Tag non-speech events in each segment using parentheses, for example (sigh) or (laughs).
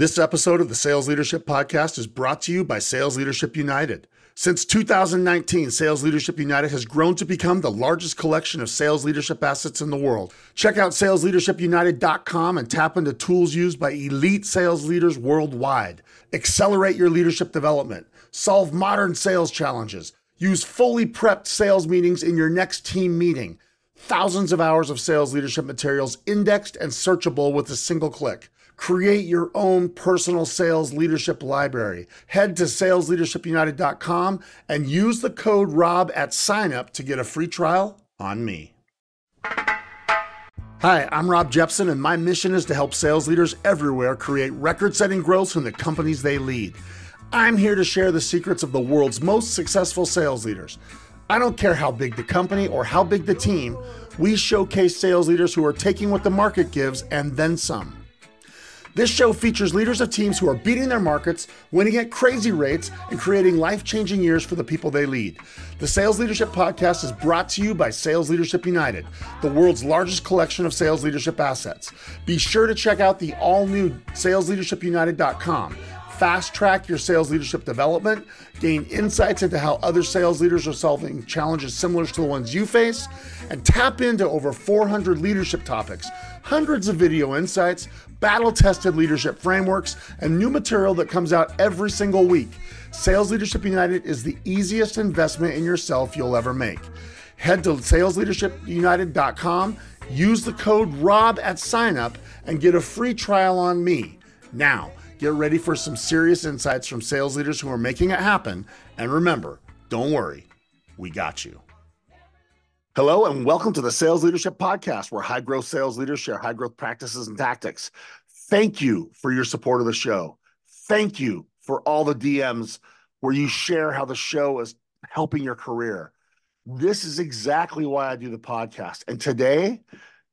This episode of the Sales Leadership Podcast is brought to you by Sales Leadership United. Since 2019, Sales Leadership United has grown to become the largest collection of sales leadership assets in the world. Check out salesleadershipunited.com and tap into tools used by elite sales leaders worldwide. Accelerate your leadership development, solve modern sales challenges, use fully prepped sales meetings in your next team meeting. Thousands of hours of sales leadership materials indexed and searchable with a single click. Create your own personal sales leadership library. Head to salesleadershipunited.com and use the code ROB at signup to get a free trial on me. Hi, I'm Rob Jepson, and my mission is to help sales leaders everywhere create record setting growth from the companies they lead. I'm here to share the secrets of the world's most successful sales leaders. I don't care how big the company or how big the team, we showcase sales leaders who are taking what the market gives and then some. This show features leaders of teams who are beating their markets, winning at crazy rates, and creating life changing years for the people they lead. The Sales Leadership Podcast is brought to you by Sales Leadership United, the world's largest collection of sales leadership assets. Be sure to check out the all new salesleadershipunited.com fast track your sales leadership development, gain insights into how other sales leaders are solving challenges similar to the ones you face, and tap into over 400 leadership topics, hundreds of video insights, battle tested leadership frameworks, and new material that comes out every single week. Sales Leadership United is the easiest investment in yourself you'll ever make. Head to salesleadershipunited.com, use the code ROB at signup, and get a free trial on me. Now, get ready for some serious insights from sales leaders who are making it happen. And remember, don't worry, we got you. Hello, and welcome to the Sales Leadership Podcast, where high growth sales leaders share high growth practices and tactics. Thank you for your support of the show. Thank you for all the DMs where you share how the show is helping your career. This is exactly why I do the podcast. And today,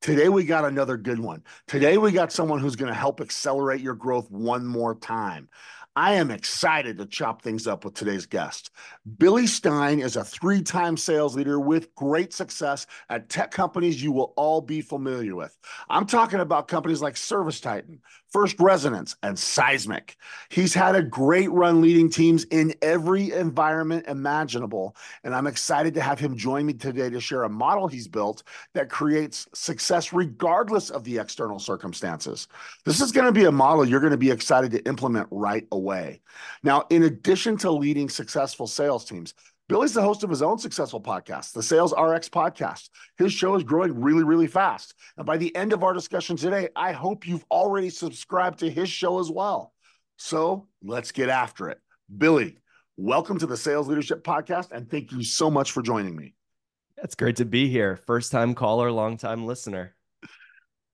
today we got another good one. Today we got someone who's going to help accelerate your growth one more time. I am excited to chop things up with today's guest. Billy Stein is a three time sales leader with great success at tech companies you will all be familiar with. I'm talking about companies like ServiceTitan, First Resonance, and Seismic. He's had a great run leading teams in every environment imaginable. And I'm excited to have him join me today to share a model he's built that creates success regardless of the external circumstances. This is going to be a model you're going to be excited to implement right away. Now, in addition to leading successful sales teams, Billy's the host of his own successful podcast, the Sales RX podcast. His show is growing really, really fast. And by the end of our discussion today, I hope you've already subscribed to his show as well. So let's get after it. Billy, welcome to the Sales Leadership Podcast, and thank you so much for joining me. It's great to be here. First time caller, long time listener.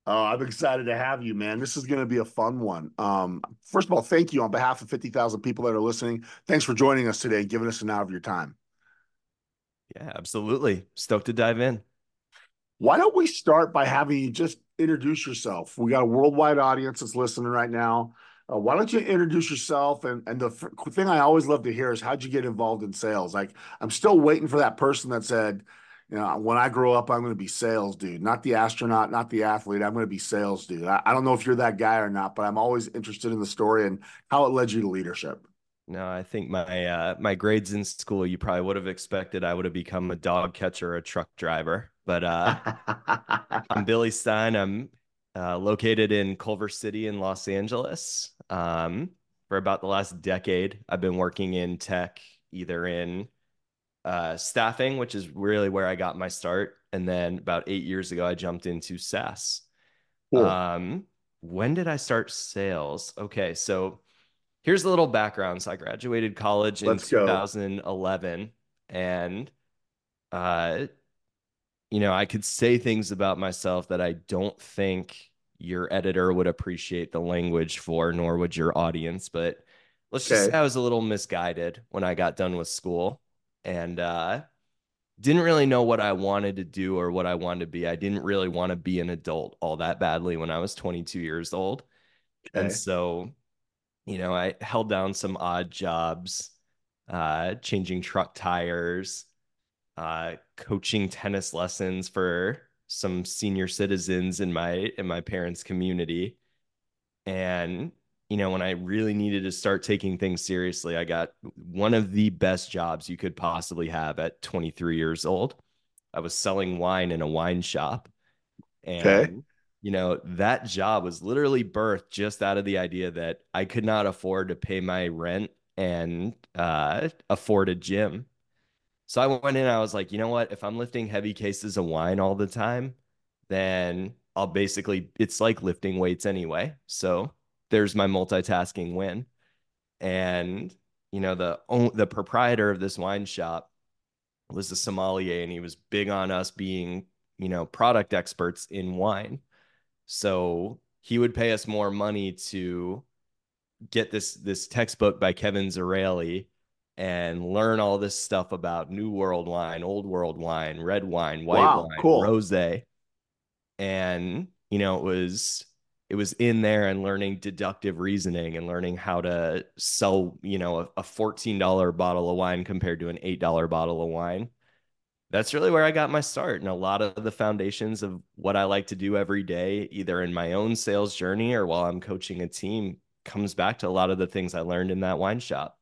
Oh, I'm excited to have you, man. This is going to be a fun one. Um, first of all, thank you on behalf of 50,000 people that are listening. Thanks for joining us today, and giving us an hour of your time. Yeah, absolutely. Stoked to dive in. Why don't we start by having you just introduce yourself? We got a worldwide audience that's listening right now. Uh, why don't you introduce yourself? And and the f- thing I always love to hear is how'd you get involved in sales? Like I'm still waiting for that person that said, you know, when I grow up, I'm going to be sales dude, not the astronaut, not the athlete. I'm going to be sales dude. I, I don't know if you're that guy or not, but I'm always interested in the story and how it led you to leadership. No, I think my uh, my grades in school, you probably would have expected I would have become a dog catcher or a truck driver. But uh, I'm (laughs) Billy Stein. I'm uh, located in Culver City in Los Angeles. Um, for about the last decade, I've been working in tech, either in uh, staffing, which is really where I got my start, and then about eight years ago, I jumped into SaaS. Cool. Um, when did I start sales? Okay, so here's a little background. So I graduated college in Let's 2011 go. and uh you know, I could say things about myself that I don't think your editor would appreciate the language for, nor would your audience. But let's okay. just say I was a little misguided when I got done with school and uh, didn't really know what I wanted to do or what I wanted to be. I didn't really want to be an adult all that badly when I was 22 years old. Okay. And so you know, I held down some odd jobs, uh, changing truck tires, uh, coaching tennis lessons for some senior citizens in my in my parents' community, and you know, when I really needed to start taking things seriously, I got one of the best jobs you could possibly have at 23 years old. I was selling wine in a wine shop. And, okay. You know, that job was literally birthed just out of the idea that I could not afford to pay my rent and uh, afford a gym. So I went in, I was like, you know what? If I'm lifting heavy cases of wine all the time, then I'll basically, it's like lifting weights anyway. So there's my multitasking win. And, you know, the, the proprietor of this wine shop was a sommelier and he was big on us being, you know, product experts in wine. So he would pay us more money to get this this textbook by Kevin Zraly and learn all this stuff about New World wine, Old World wine, red wine, white wow, wine, cool. rosé. And you know, it was it was in there and learning deductive reasoning and learning how to sell, you know, a, a $14 bottle of wine compared to an $8 bottle of wine. That's really where I got my start. And a lot of the foundations of what I like to do every day, either in my own sales journey or while I'm coaching a team, comes back to a lot of the things I learned in that wine shop.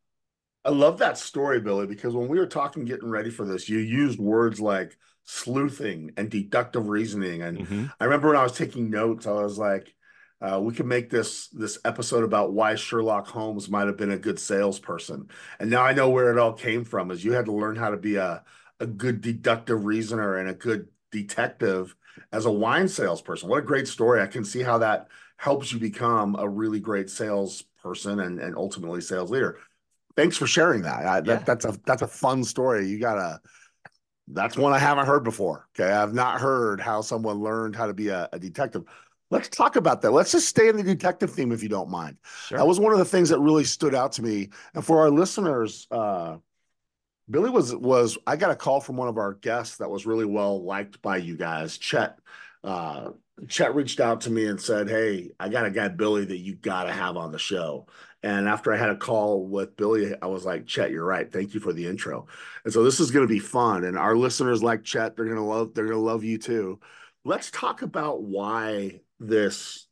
I love that story, Billy, because when we were talking, getting ready for this, you used words like sleuthing and deductive reasoning. And mm-hmm. I remember when I was taking notes, I was like, uh, we could make this this episode about why Sherlock Holmes might have been a good salesperson. And now I know where it all came from. Is you had to learn how to be a a good deductive reasoner and a good detective as a wine salesperson. What a great story! I can see how that helps you become a really great salesperson and and ultimately sales leader. Thanks for sharing that. I, that that's a that's a fun story. You gotta. That's one I haven't heard before. Okay, I've not heard how someone learned how to be a, a detective. Let's talk about that. Let's just stay in the detective theme if you don't mind. Sure. That was one of the things that really stood out to me. And for our listeners, uh, Billy was was I got a call from one of our guests that was really well liked by you guys. Chet uh, Chet reached out to me and said, "Hey, I got a guy Billy that you got to have on the show." And after I had a call with Billy, I was like, "Chet, you're right. Thank you for the intro." And so this is going to be fun. And our listeners like Chet, they're going to love. They're going to love you too. Let's talk about why this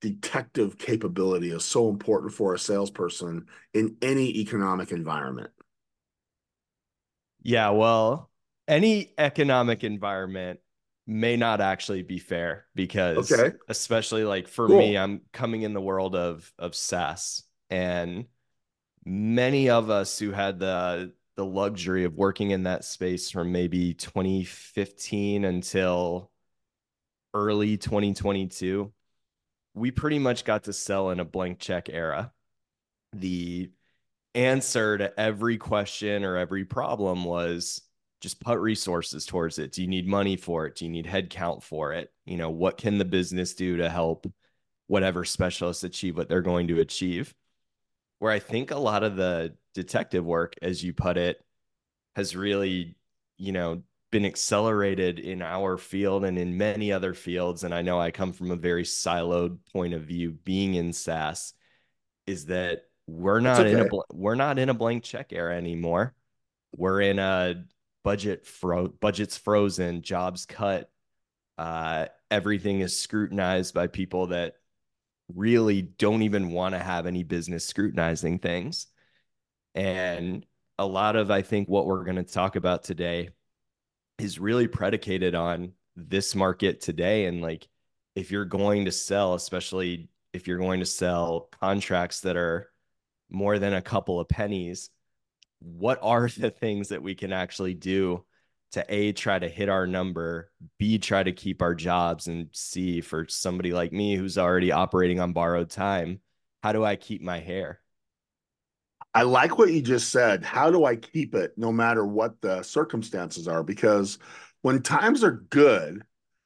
detective capability is so important for a salesperson in any economic environment. Yeah, well, any economic environment may not actually be fair because okay. especially like for cool. me, I'm coming in the world of of SaaS and many of us who had the the luxury of working in that space from maybe 2015 until early 2022, we pretty much got to sell in a blank check era. The answer to every question or every problem was just put resources towards it. Do you need money for it? Do you need headcount for it? You know, what can the business do to help whatever specialists achieve what they're going to achieve? Where I think a lot of the detective work, as you put it, has really, you know, been accelerated in our field and in many other fields and i know i come from a very siloed point of view being in saas is that we're not okay. in a we're not in a blank check era anymore. We're in a budget fro budgets frozen jobs cut uh, everything is scrutinized by people that really don't even want to have any business scrutinizing things. And a lot of i think what we're going to talk about today is really predicated on this market today. And like if you're going to sell especially if you're going to sell contracts that are more than a couple of pennies what are the things that we can actually do to a try to hit our number b try to keep our jobs and c for somebody like me who's already operating on borrowed time how do i keep my hair I like what you just said. How do I keep it no matter what the circumstances are? Because when times are good,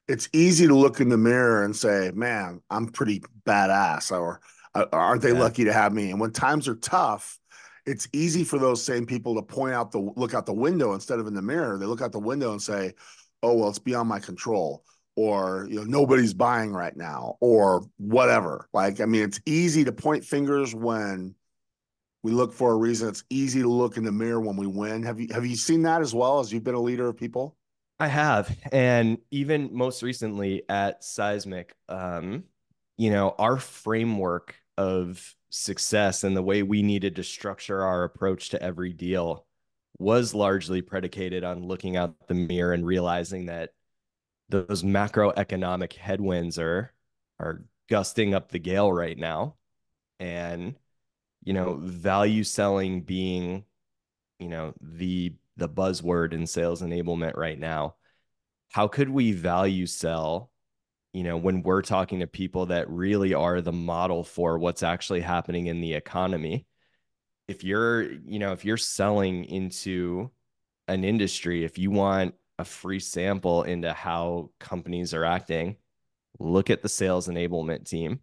it's easy to look in the mirror and say, man, I'm pretty badass, or aren't they yeah. lucky to have me? And when times are tough, it's easy for those same people to point out the look out the window instead of in the mirror. They look out the window and say, oh, well, it's beyond my control or you know nobody's buying right now or whatever like i mean it's easy to point fingers when we look for a reason. It's easy to look in the mirror when we win. Have you have you seen that as well as you've been a leader of people? I have, and even most recently at Seismic, um, you know, our framework of success and the way we needed to structure our approach to every deal was largely predicated on looking out the mirror and realizing that those macroeconomic headwinds are are gusting up the gale right now. And you know value selling being you know the the buzzword in sales enablement right now how could we value sell you know when we're talking to people that really are the model for what's actually happening in the economy if you're you know if you're selling into an industry if you want a free sample into how companies are acting look at the sales enablement team.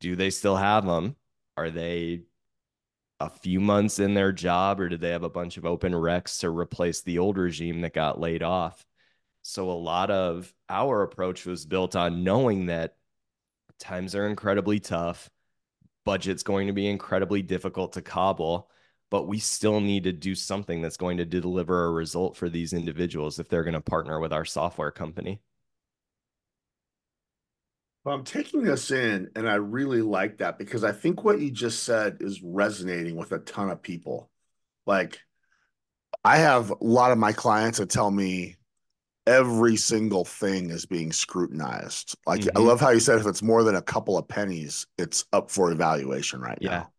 Do they still have them are they a few months in their job or do they have a bunch of open recs to replace the old regime that got laid off so a lot of our approach was built on knowing that times are incredibly tough budget's going to be incredibly difficult to cobble but we still need to do something that's going to deliver a result for these individuals if they're going to partner with our software company well, I'm taking this in and I really like that because I think what you just said is resonating with a ton of people. Like, I have a lot of my clients that tell me every single thing is being scrutinized. Like, mm-hmm. I love how you said if it's more than a couple of pennies, it's up for evaluation right yeah. now.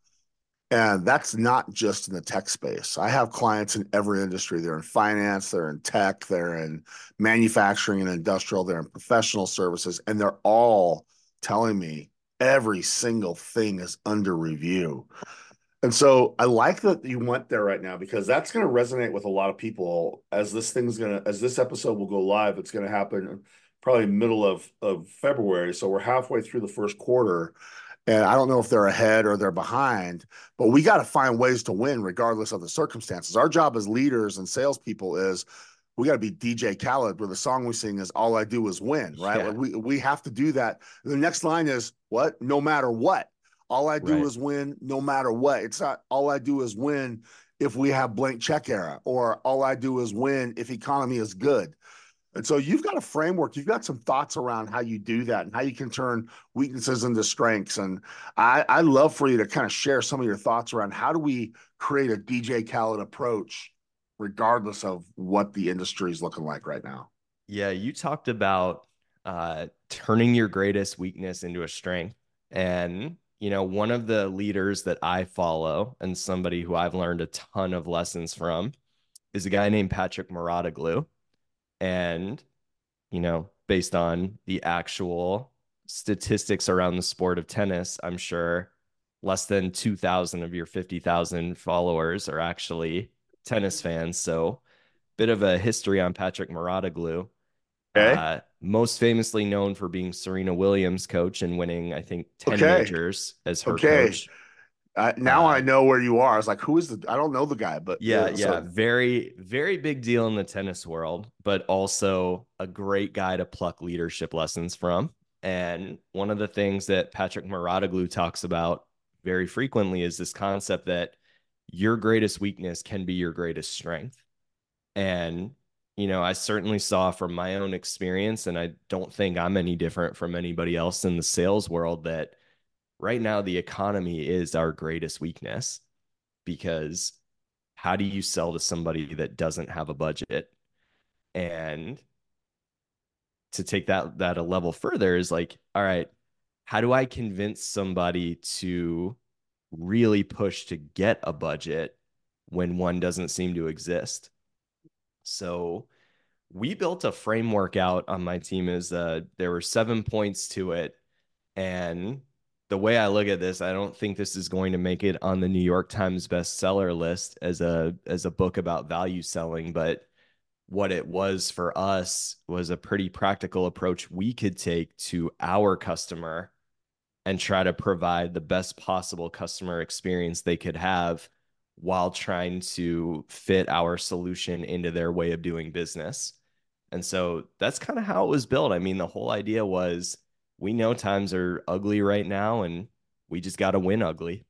And that's not just in the tech space. I have clients in every industry. They're in finance, they're in tech, they're in manufacturing and industrial, they're in professional services, and they're all telling me every single thing is under review. And so I like that you went there right now because that's going to resonate with a lot of people as this thing's going to, as this episode will go live, it's going to happen probably middle of, of February. So we're halfway through the first quarter. And I don't know if they're ahead or they're behind, but we got to find ways to win regardless of the circumstances. Our job as leaders and salespeople is we got to be DJ Khaled, where the song we sing is "All I Do Is Win." Right? Yeah. Like we we have to do that. The next line is what? No matter what, all I do right. is win. No matter what, it's not all I do is win if we have blank check era, or all I do is win if economy is good. And so you've got a framework, you've got some thoughts around how you do that and how you can turn weaknesses into strengths. And I, I love for you to kind of share some of your thoughts around how do we create a DJ Khaled approach, regardless of what the industry is looking like right now. Yeah, you talked about uh, turning your greatest weakness into a strength. And, you know, one of the leaders that I follow and somebody who I've learned a ton of lessons from is a guy named Patrick Mouratoglou and you know based on the actual statistics around the sport of tennis i'm sure less than 2000 of your 50,000 followers are actually tennis fans. So bit of a history on Patrick Mouratoglou okay. Uh, most famously known for being Serena Williams coach and winning I think 10 okay. majors as her okay. coach uh, now uh, I know where you are. I was like, who is the? I don't know the guy, but yeah, yeah, yeah, very, very big deal in the tennis world, but also a great guy to pluck leadership lessons from. And one of the things that Patrick Mouratoglou talks about very frequently is this concept that your greatest weakness can be your greatest strength. And you know, I certainly saw from my own experience, and I don't think I'm any different from anybody else in the sales world that right now the economy is our greatest weakness because how do you sell to somebody that doesn't have a budget? And to take that that a level further is like all right how do i convince somebody to really push to get a budget when one doesn't seem to exist so we built a framework out on my team is uh there were seven points to it. And the way I look at this, I don't think this is going to make it on the New York Times bestseller list as a as a book about value selling, but what it was for us was a pretty practical approach we could take to our customer and try to provide the best possible customer experience they could have while trying to fit our solution into their way of doing business. And so that's kind of how it was built. I mean, the whole idea was we know times are ugly right now and we just got to win ugly.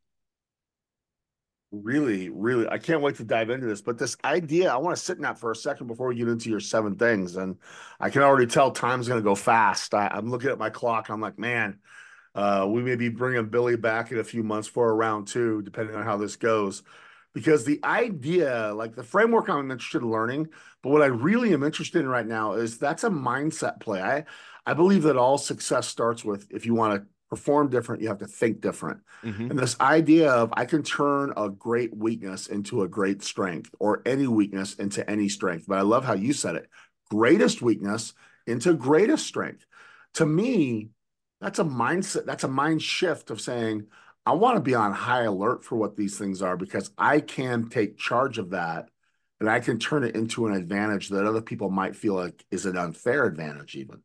Really, really, I can't wait to dive into this. But this idea, I want to sit in that for a second before we get into your seven things. And I can already tell time's going to go fast. I, am looking at my clock. I'm like, man, Uh, we may be bringing Billy back in a few months for a round two, depending on how this goes. Because the idea, like the framework, I'm interested in learning, but what I really am interested in right now is that's a mindset play. I I believe that all success starts with if you want to perform different, you have to think different. Mm-hmm. And this idea of I can turn a great weakness into a great strength or any weakness into any strength. But I love how you said it greatest weakness into greatest strength. To me, that's a mindset, that's a mind shift of saying, I want to be on high alert for what these things are because I can take charge of that and I can turn it into an advantage that other people might feel like is an unfair advantage, even.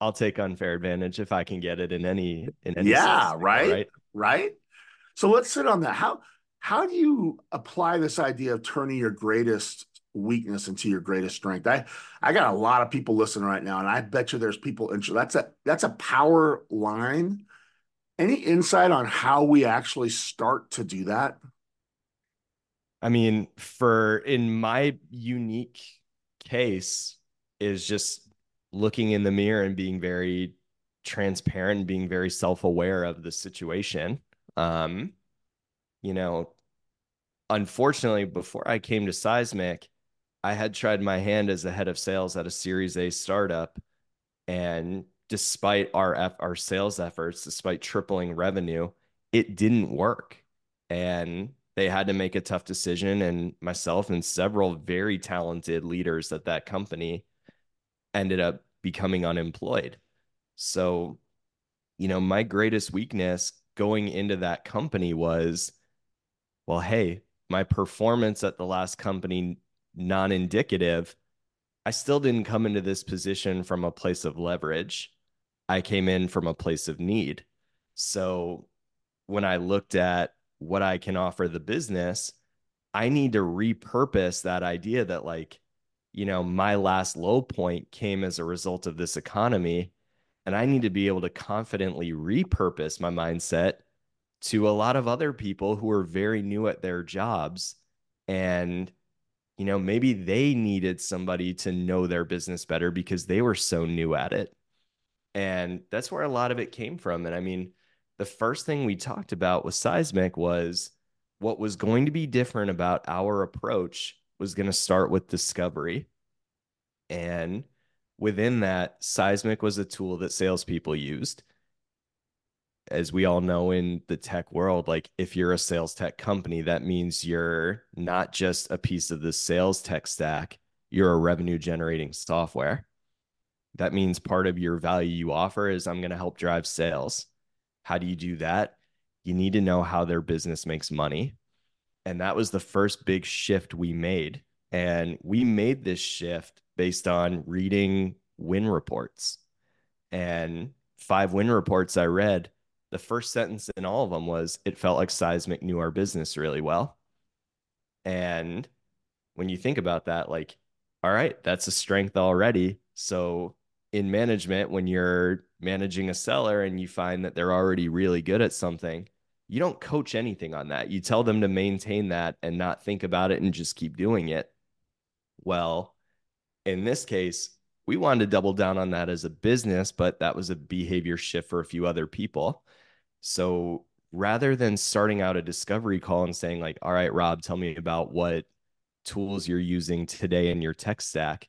I'll take unfair advantage if I can get it in any in any yeah sense, right? right right so let's sit on that how how do you apply this idea of turning your greatest weakness into your greatest strength i i got a lot of people listening right now and i bet you there's people interested that's a that's a power line any insight on how we actually start to do that? I mean for in my unique case is just looking in the mirror and being very transparent and being very self-aware of the situation. Um you know unfortunately before i came to seismic i had tried my hand as a head of sales at a series a startup and despite our our sales efforts despite tripling revenue it didn't work and they had to make a tough decision and myself and several very talented leaders at that company ended up becoming unemployed. So, you know, my greatest weakness going into that company was, well, hey, my performance at the last company non indicative. I still didn't come into this position from a place of leverage. I came in from a place of need. So when I looked at what I can offer the business, I need to repurpose that idea that, like, you know, my last low point came as a result of this economy. And I need to be able to confidently repurpose my mindset to a lot of other people who are very new at their jobs. And, you know, maybe they needed somebody to know their business better because they were so new at it. And that's where a lot of it came from. And I mean, the first thing we talked about with Seismic was what was going to be different about our approach was going to start with discovery. And within that, Seismic was a tool that salespeople used. As we all know in the tech world, like if you're a sales tech company, that means you're not just a piece of the sales tech stack, you're a revenue generating software. That means part of your value you offer is I'm going to help drive sales. How do you do that? You need to know how their business makes money. And that was the first big shift we made. And we made this shift based on reading win reports. And five win reports I read, the first sentence in all of them was it felt like Seismic knew our business really well. And when you think about that, like, all right, that's a strength already. So in management, when you're managing a seller and you find that they're already really good at something, you don't coach anything on that. You tell them to maintain that and not think about it and just keep doing it. Well, in this case, we wanted to double down on that as a business, but that was a behavior shift for a few other people. So rather than starting out a discovery call and saying, like, all right, Rob, tell me about what tools you're using today in your tech stack,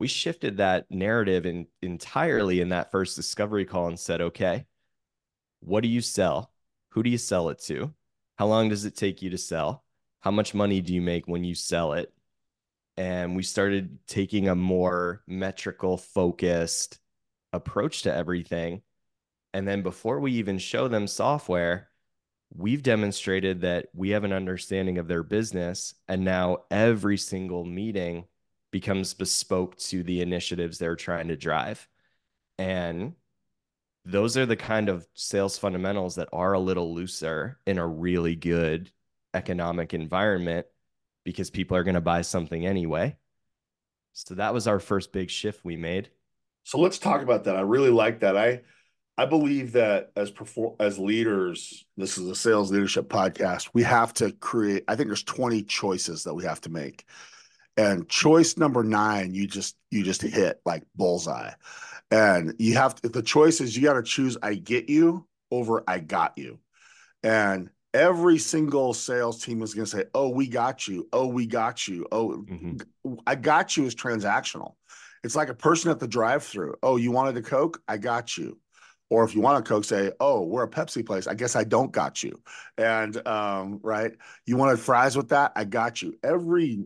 we shifted that narrative in, entirely in that first discovery call and said, okay, what do you sell? Who do you sell it to? How long does it take you to sell? How much money do you make when you sell it? And we started taking a more metrical focused approach to everything. And then before we even show them software, we've demonstrated that we have an understanding of their business. And now every single meeting becomes bespoke to the initiatives they're trying to drive. And those are the kind of sales fundamentals that are a little looser in a really good economic environment because people are going to buy something anyway. So that was our first big shift we made. So let's talk about that. I really like that. I I believe that as perform as leaders, this is a sales leadership podcast. We have to create. I think there's 20 choices that we have to make, and choice number nine, you just you just hit like bullseye And you have to, the choice is you got to choose I get you over I got you. And every single sales team is going to say, Oh, we got you. Oh, we got you. Oh, mm-hmm. I got you is transactional. It's like a person at the drive through. Oh, you wanted a Coke? I got you. Or if you want a Coke, say, oh, we're a Pepsi place. I guess I don't got you. And um, right, you wanted fries with that? I got you. Every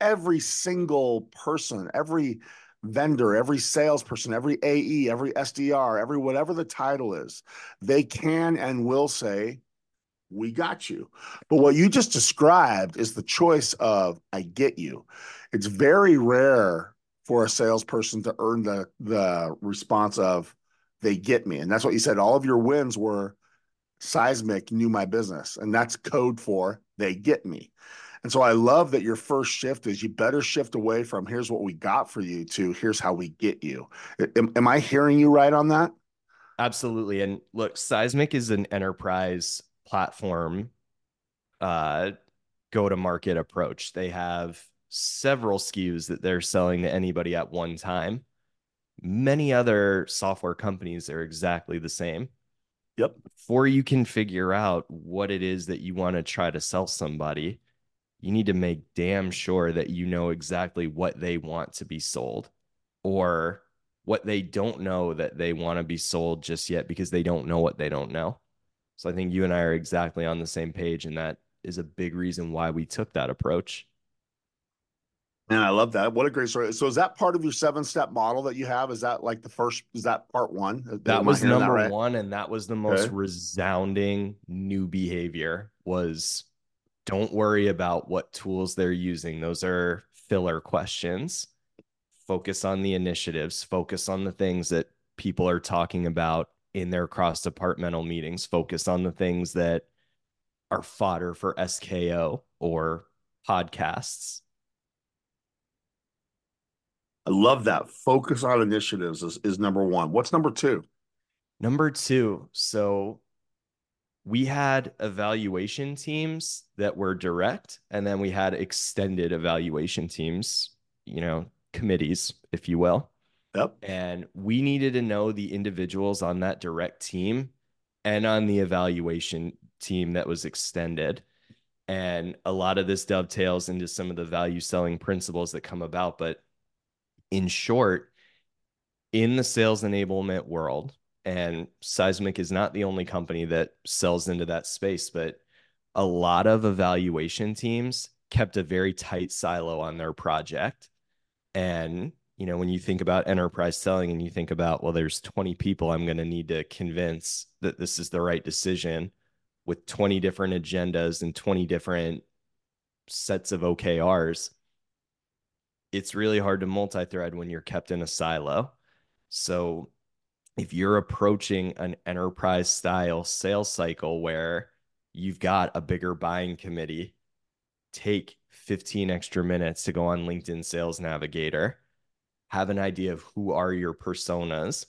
every single person, every vendor, every salesperson, every AE, every SDR, every whatever the title is, they can and will say, we got you. But what you just described is the choice of I get you. It's very rare for a salesperson to earn the the response of they get me. And that's what you said. All of your wins were seismic knew my business. And that's code for they get me. And so I love that your first shift is you better shift away from here's what we got for you to here's how we get you. Am, am I hearing you right on that? Absolutely. And look, Seismic is an enterprise platform uh, go to market approach. They have several SKUs that they're selling to anybody at one time many other software companies are exactly the same. Yep. Before you can figure out what it is that you want to try to sell somebody, you need to make damn sure that you know exactly what they want to be sold or what they don't know that they want to be sold just yet because they don't know what they don't know. So I think you and I are exactly on the same page. And that is a big reason why we took that approach. And I love that. What a great story. So is that part of your seven step model that you have? Is that like the first, is that part one? That Am was number that right? one. And that was the most okay. resounding new behavior was don't worry about what tools they're using. Those are filler questions. Focus on the initiatives, focus on the things that people are talking about in their cross departmental meetings, focus on the things that are fodder for SKO or podcasts I love that. Focus on initiatives is, is number one. What's number two? Number two. So we had evaluation teams that were direct, and then we had extended evaluation teams, you know, committees, if you will. Yep. And we needed to know the individuals on that direct team and on the evaluation team that was extended. And a lot of this dovetails into some of the value selling principles that come about. But in short, in the sales enablement world, and Seismic is not the only company that sells into that space, but a lot of evaluation teams kept a very tight silo on their project. And, you know, when you think about enterprise selling and you think about, well, there's 20 people I'm going to need to convince that this is the right decision with 20 different agendas and 20 different sets of OKRs, it's really hard to multi-thread when you're kept in a silo. So if you're approaching an enterprise style sales cycle where you've got a bigger buying committee, take 15 extra minutes to go on LinkedIn Sales Navigator, have an idea of who are your personas.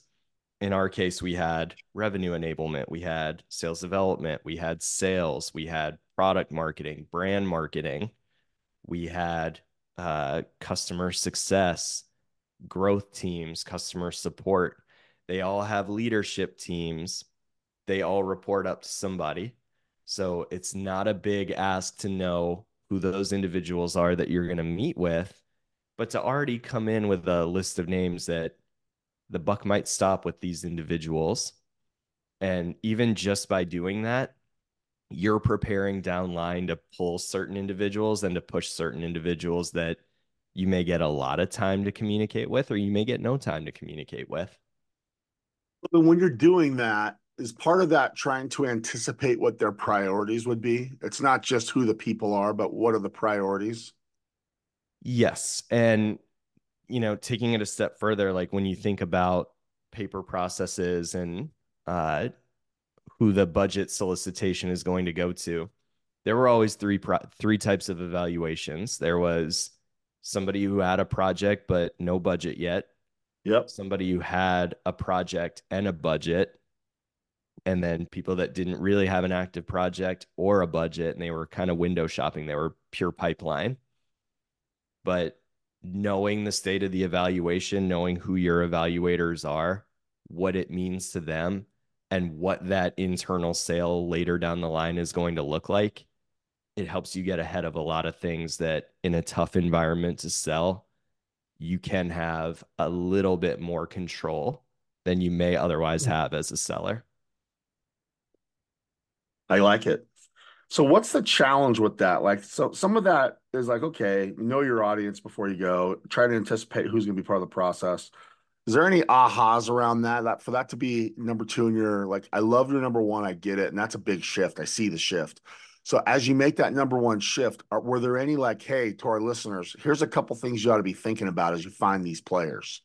In our case, we had revenue enablement, we had sales development, we had sales, we had product marketing, brand marketing, we had uh, customer success, growth teams, customer support. They all have leadership teams. They all report up to somebody. So it's not a big ask to know who those individuals are that you're going to meet with, but to already come in with a list of names that the buck might stop with these individuals. And even just by doing that, you're preparing down line to pull certain individuals and to push certain individuals that you may get a lot of time to communicate with or you may get no time to communicate with but when you're doing that is part of that trying to anticipate what their priorities would be it's not just who the people are but what are the priorities yes and you know taking it a step further like when you think about paper processes and uh, who the budget solicitation is going to go to. There were always three pro- three types of evaluations. There was somebody who had a project but no budget yet. Yep. Somebody who had a project and a budget. And then people that didn't really have an active project or a budget and they were kind of window shopping. They were pure pipeline. But knowing the state of the evaluation, knowing who your evaluators are, what it means to them, and what that internal sale later down the line is going to look like, it helps you get ahead of a lot of things that in a tough environment to sell, you can have a little bit more control than you may otherwise have as a seller. I like it. So what's the challenge with that? Like so some of that is like okay, know your audience before you go, try to anticipate who's going to be part of the process. Is there any ahas around that? That for that to be number 2 in you're like I love your number 1, I get it, and that's a big shift. I see the shift. So as you make that number one shift, are, were there any like, hey, to our listeners, here's a couple things you ought to be thinking about as you find these players?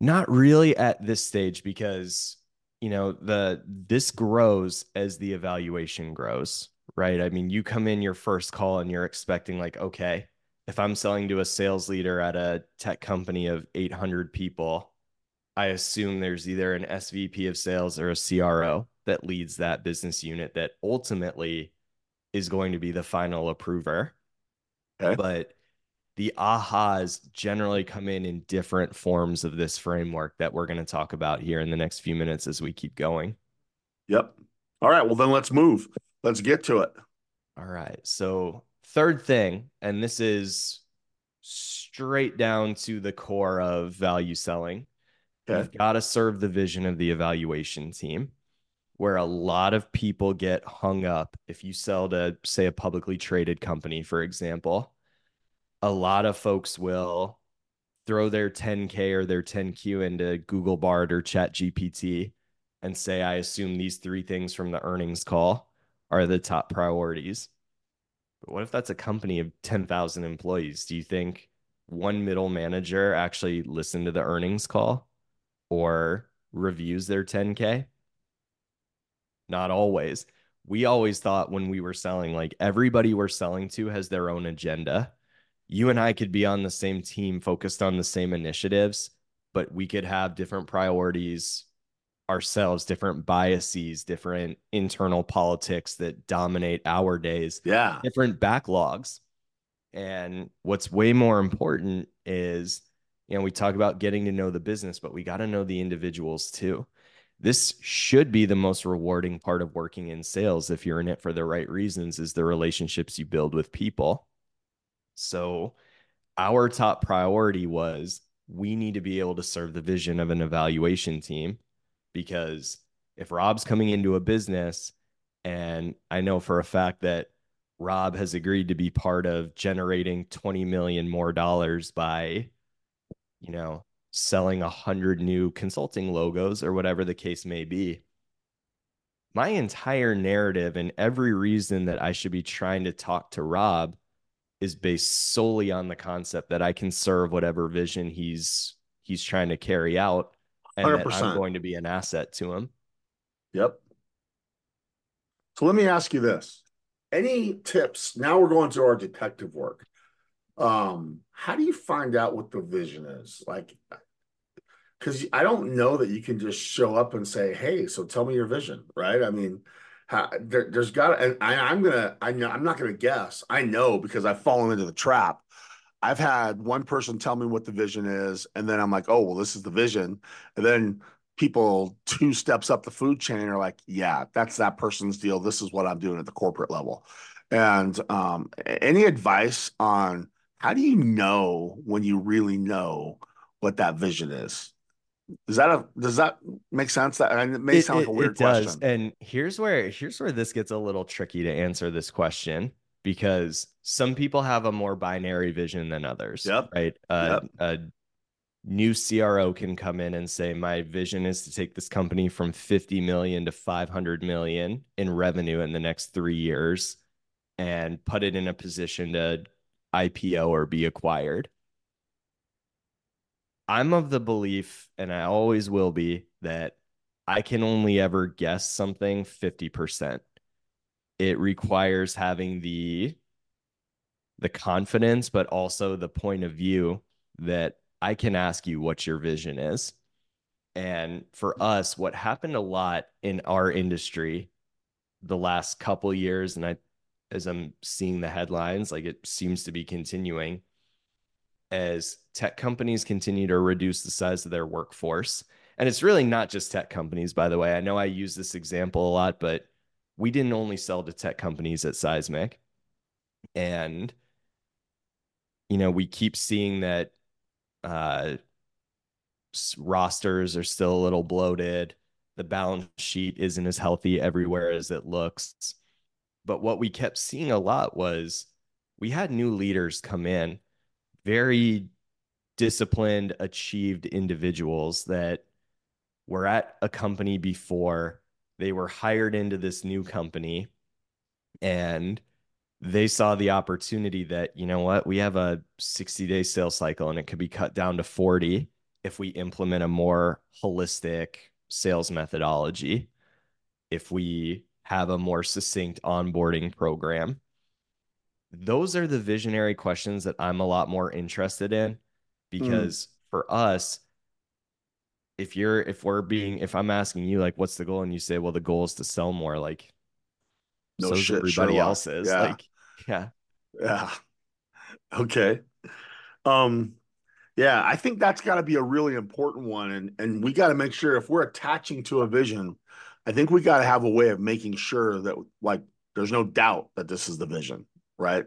Not really at this stage because you know the this grows as the evaluation grows, right? I mean, you come in your first call and you're expecting like, okay, if I'm selling to a sales leader at a tech company of 800 people, I assume there's either an SVP of sales or a CRO that leads that business unit that ultimately is going to be the final approver. Okay. But the ahas generally come in in different forms of this framework that we're going to talk about here in the next few minutes as we keep going. Yep. All right. Well, then let's move. Let's get to it. All right. So, third thing, and this is straight down to the core of value selling. Okay. You've got to serve the vision of the evaluation team where a lot of people get hung up if you sell to say a publicly traded company for example a lot of folks will throw their 10k or their 10q into google bard or chat gpt and say i assume these three things from the earnings call are the top priorities. But what if that's a company of 10,000 employees? Do you think one middle manager actually listened to the earnings call or reviews their 10k not always. We always thought when we were selling, like everybody we're selling to has their own agenda. You and I could be on the same team, focused on the same initiatives, but we could have different priorities ourselves, different biases, different internal politics that dominate our days. Yeah. Different backlogs. And what's way more important is, you know, we talk about getting to know the business, but we got to know the individuals too this should be the most rewarding part of working in sales if you're in it for the right reasons is the relationships you build with people. So our top priority was we need to be able to serve the vision of an evaluation team because if rob's coming into a business and i know for a fact that rob has agreed to be part of generating 20 million more dollars by you know selling a hundred new consulting logos or whatever the case may be. My entire narrative and every reason that I should be trying to talk to Rob is based solely on the concept that I can serve whatever vision he's he's trying to carry out and 100%. that I'm going to be an asset to him. Yep. So let me ask you this. Any tips? Now we're going to our detective work. Um, how do you find out what the vision is? Like because I don't know that you can just show up and say, "Hey, so tell me your vision," right? I mean, how, there, has got, and I, I'm gonna, I know, I'm not gonna guess. I know because I've fallen into the trap. I've had one person tell me what the vision is, and then I'm like, "Oh, well, this is the vision," and then people (laughs) two steps up the food chain are like, "Yeah, that's that person's deal. This is what I'm doing at the corporate level." And um, any advice on how do you know when you really know what that vision is? Does that a, does that make sense? That it may sound it, like a weird it does. question. And here's where here's where this gets a little tricky to answer this question because some people have a more binary vision than others. Yep. Right. Uh, yep. A new CRO can come in and say, "My vision is to take this company from 50 million to 500 million in revenue in the next three years, and put it in a position to IPO or be acquired." I'm of the belief, and I always will be, that I can only ever guess something 50%. It requires having the the confidence, but also the point of view that I can ask you what your vision is. And for us, what happened a lot in our industry the last couple years, and I as I'm seeing the headlines, like it seems to be continuing, as tech companies continue to reduce the size of their workforce. And it's really not just tech companies, by the way. I know I use this example a lot, but we didn't only sell to tech companies at Seismic. And, you know, we keep seeing that uh, rosters are still a little bloated. The balance sheet isn't as healthy everywhere as it looks. But what we kept seeing a lot was we had new leaders come in, very disciplined, achieved individuals that were at a company before. They were hired into this new company and they saw the opportunity that, you know what, we have a 60 day sales cycle and it could be cut down to 40 if we implement a more holistic sales methodology, if we have a more succinct onboarding program. Those are the visionary questions that I'm a lot more interested in because mm. for us, if you're if we're being if I'm asking you like what's the goal and you say well the goal is to sell more like no so shit, everybody Sherlock. else is yeah. like yeah yeah (laughs) okay um yeah I think that's got to be a really important one and and we got to make sure if we're attaching to a vision I think we got to have a way of making sure that like there's no doubt that this is the vision right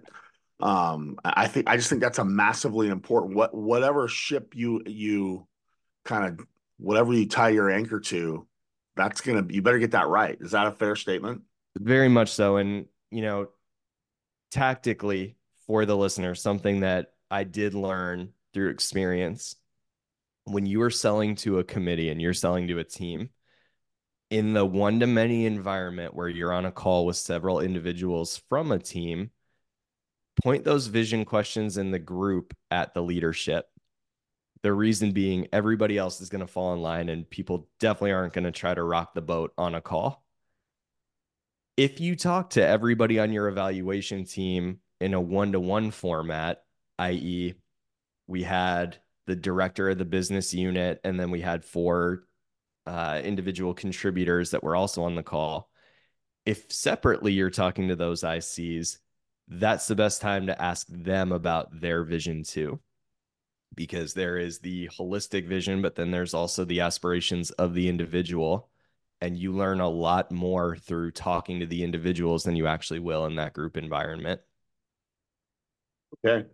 um I think I just think that's a massively important what whatever ship you you kind of whatever you tie your anchor to, that's gonna you better get that right. Is that a fair statement? Very much so. And you know, tactically for the listener, something that I did learn through experience when you are selling to a committee and you're selling to a team in the one to many environment where you're on a call with several individuals from a team, point those vision questions in the group at the leadership the reason being, everybody else is going to fall in line, and people definitely aren't going to try to rock the boat on a call. If you talk to everybody on your evaluation team in a one to one format, i.e., we had the director of the business unit, and then we had four uh, individual contributors that were also on the call. If separately you're talking to those ICs, that's the best time to ask them about their vision too because there is the holistic vision, but then there's also the aspirations of the individual. And you learn a lot more through talking to the individuals than you actually will in that group environment. Okay.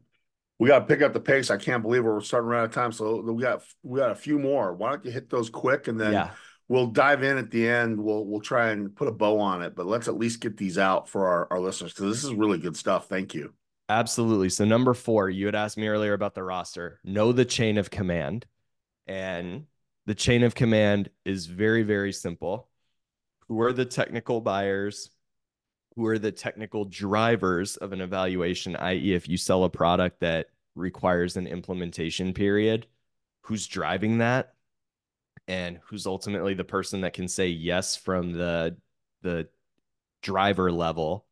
We got to pick up the pace. I can't believe we're starting out of time. So we got we got a few more. Why don't you hit those quick and then yeah. we'll dive in at the end. We'll we'll try and put a bow on it, but let's at least get these out for our, our listeners because this is really good stuff. Thank you. Absolutely. So number four, you had asked me earlier about the roster. Know the chain of command. And the chain of command is very, very simple. Who are the technical buyers? Who are the technical drivers of an evaluation? I.e., if you sell a product that requires an implementation period, who's driving that? And who's ultimately the person that can say yes from the the driver level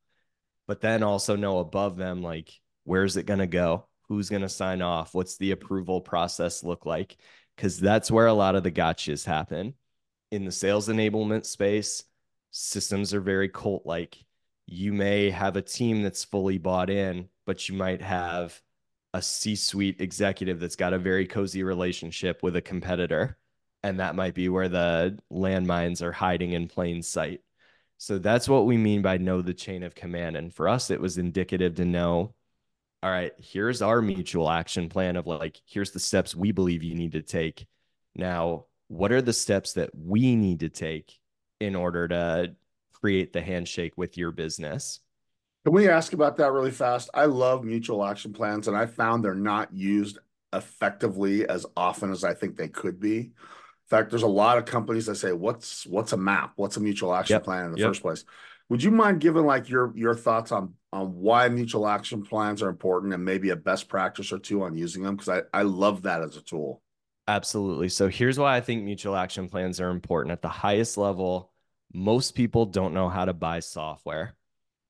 but then also know above them like where's it going to go who's going to sign off what's the approval process look like because that's where a lot of the gotchas happen in the sales enablement space systems are very cult like you may have a team that's fully bought in but you might have a c-suite executive that's got a very cozy relationship with a competitor and that might be where the landmines are hiding in plain sight so that's what we mean by know the chain of command. And for us, it was indicative to know, all right, here's our mutual action plan of like, here's the steps we believe you need to take. Now, what are the steps that we need to take in order to create the handshake with your business? Can we ask about that really fast? I love mutual action plans, and I found they're not used effectively as often as I think they could be In fact, there's a lot of companies that say, "What's what's a map? What's a mutual action yep. plan in the yep. first place?" Would you mind giving like your your thoughts on on why mutual action plans are important and maybe a best practice or two on using them? Because I I love that as a tool. Absolutely. So here's why I think mutual action plans are important at the highest level. Most people don't know how to buy software.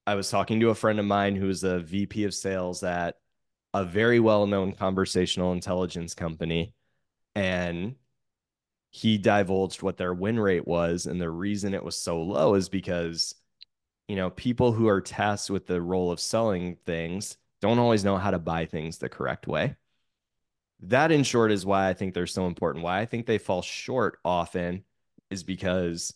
I was talking to a friend of mine who's a VP of sales at a very well known conversational intelligence company. And he divulged what their win rate was. And the reason it was so low is because, you know, people who are tasked with the role of selling things don't always know how to buy things the correct way. that in short is why I think they're so important. Why I think they fall short often is because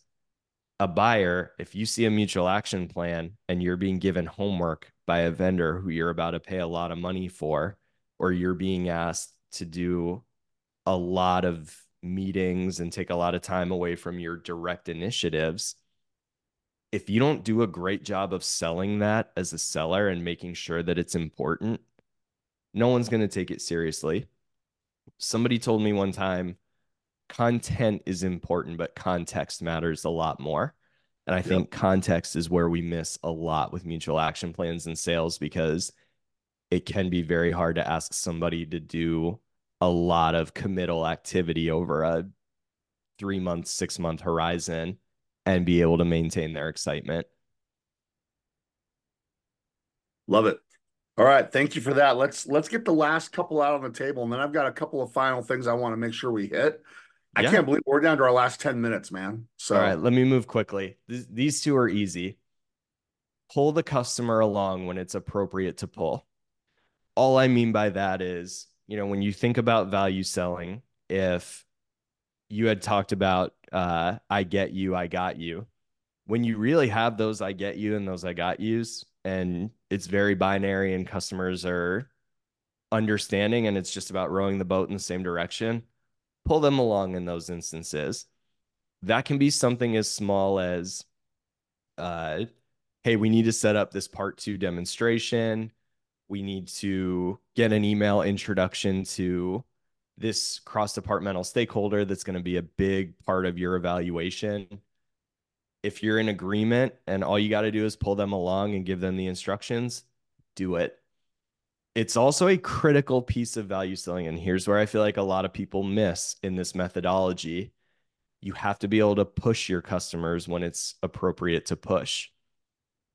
a buyer, if you see a mutual action plan and you're being given homework by a vendor who you're about to pay a lot of money for, or you're being asked to do a lot of meetings and take a lot of time away from your direct initiatives, if you don't do a great job of selling that as a seller and making sure that it's important, no one's going to take it seriously. Somebody told me one time content is important, but context matters a lot more. And I yep. think context is where we miss a lot with mutual action plans and sales because it can be very hard to ask somebody to do a lot of committal activity over a three month, six month horizon and be able to maintain their excitement. Love it. All right, thank you for that. Let's let's get the last couple out on the table, and then I've got a couple of final things I want to make sure we hit. I yeah. can't believe we're down to our last 10 minutes, man. So, all right, let me move quickly. these two are easy. Pull the customer along when it's appropriate to pull. All I mean by that is, you know, when you think about value selling, if you had talked about, uh, I get you, I got you, when you really have those I get you and those I got yous, and it's very binary and customers are understanding and it's just about rowing the boat in the same direction pull them along in those instances. That can be something as small as, uh, hey, we need to set up this part two demonstration. We need to get an email introduction to this cross departmental stakeholder that's going to be a big part of your evaluation. If you're in agreement and all you got to do is pull them along and give them the instructions, do it it's also a critical piece of value selling. And here's where I feel like a lot of people miss in this methodology. You have to be able to push your customers when it's appropriate to push.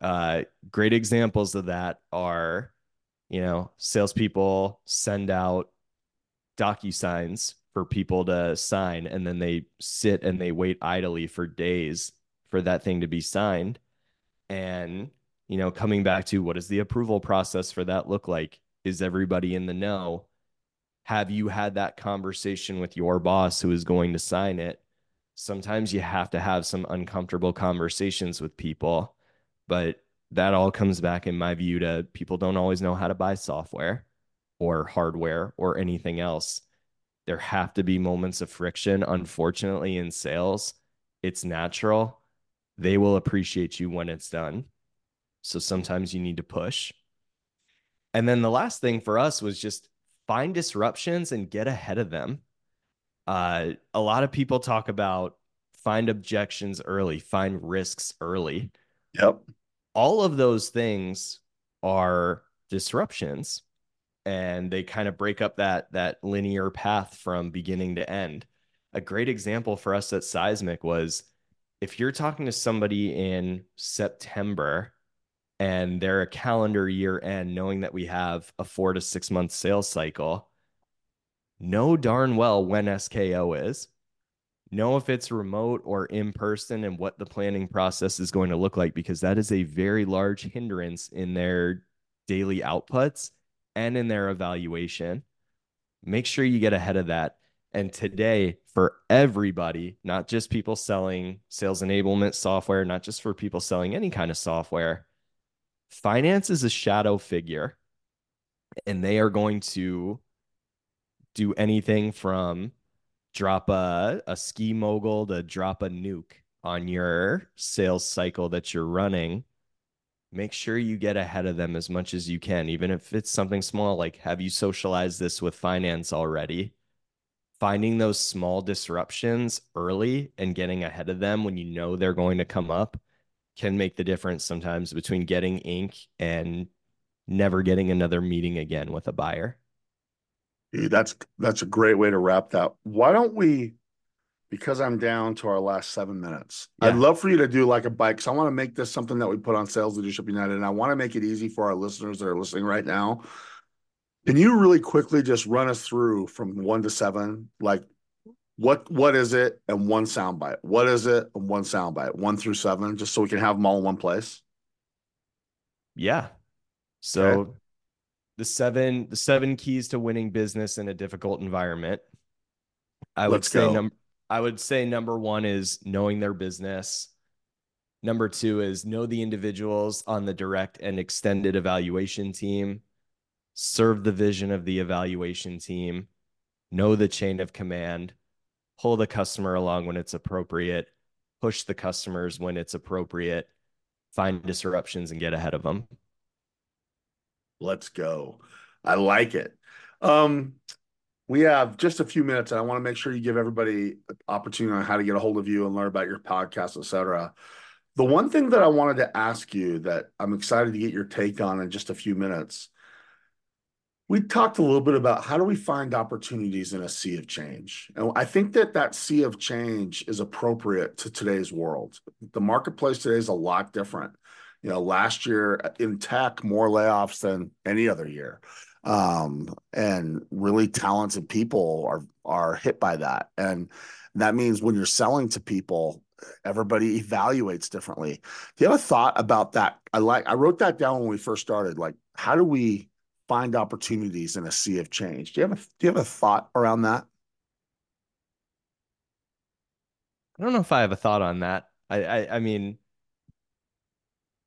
Uh, great examples of that are, you know, salespeople send out DocuSigns for people to sign, and then they sit and they wait idly for days for that thing to be signed. And you know, coming back to what does the approval process for that look like? Is everybody in the know? Have you had that conversation with your boss who is going to sign it? Sometimes you have to have some uncomfortable conversations with people, but that all comes back, in my view, to people don't always know how to buy software or hardware or anything else. There have to be moments of friction. Unfortunately, in sales, it's natural. They will appreciate you when it's done. So sometimes you need to push and then the last thing for us was just find disruptions and get ahead of them. Uh, a lot of people talk about find objections early, find risks early. Yep. All of those things are disruptions and they kind of break up that that linear path from beginning to end. A great example for us at Seismic was if you're talking to somebody in September and they're a calendar year end, knowing that we have a four to six month sales cycle, know darn well when SKO is, know if it's remote or in person and what the planning process is going to look like, because that is a very large hindrance in their daily outputs and in their evaluation. Make sure you get ahead of that. And today, for everybody, not just people selling sales enablement software, not just for people selling any kind of software, finance is a shadow figure and they are going to do anything from drop a, a ski mogul to drop a nuke on your sales cycle that you're running. Make sure you get ahead of them as much as you can even if it's something small like have you socialized this with finance already? Finding those small disruptions early and getting ahead of them when you know they're going to come up can make the difference sometimes between getting ink and never getting another meeting again with a buyer. That's that's a great way to wrap that. Why don't we because I'm down to our last seven minutes. Yeah. I'd love for you to do like a bike. So I want to make this something that we put on Sales Leadership United, and I want to make it easy for our listeners that are listening right now. Can you really quickly just run us through from one to seven, like what what is it and one soundbite? What is it and one soundbite? One through seven, just so we can have them all in one place. Yeah. So okay. the seven the seven keys to winning business in a difficult environment. I would Let's say number I would say number one is knowing their business. Number two is know the individuals on the direct and extended evaluation team. Serve the vision of the evaluation team. Know the chain of command. Pull the customer along when it's appropriate. Push the customers when it's appropriate. Find disruptions and get ahead of them. Let's go. I like it. Um, we have just a few minutes, and I want to make sure you give everybody an opportunity on how to get a hold of you and learn about your podcast, et cetera. The one thing that I wanted to ask you that I'm excited to get your take on in just a few minutes. We talked a little bit about how do we find opportunities in a sea of change. And I think that that sea of change is appropriate to today's world. The marketplace today is a lot different. You know, last year in tech, more layoffs than any other year. Um, and really talented people are are hit by that. And that means when you're selling to people, everybody evaluates differently. Do you have a thought about that? I like I wrote that down when we first started. Like, how do we find opportunities in a sea of change? Do you have a do you have a thought around that? I don't know if I have a thought on that. I I, I mean,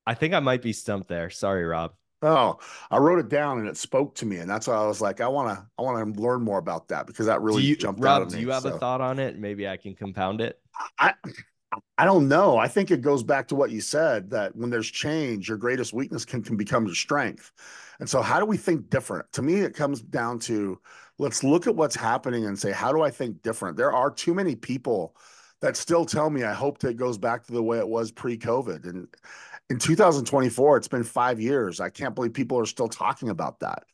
I think I might be stumped there. Sorry, Rob. Oh, I wrote it down and it spoke to me, and that's why I was like, I want to, I want to learn more about that because that really you, jumped Rob, out me. do you have so. a thought on it? Maybe I can compound it. I, I don't know. I think it goes back to what you said that when there's change, your greatest weakness can, can become your strength. And so, how do we think different? To me, it comes down to let's look at what's happening and say, how do I think different? There are too many people that still tell me, I hope that it goes back to the way it was pre COVID. And in 2024, it's been five years. I can't believe people are still talking about that.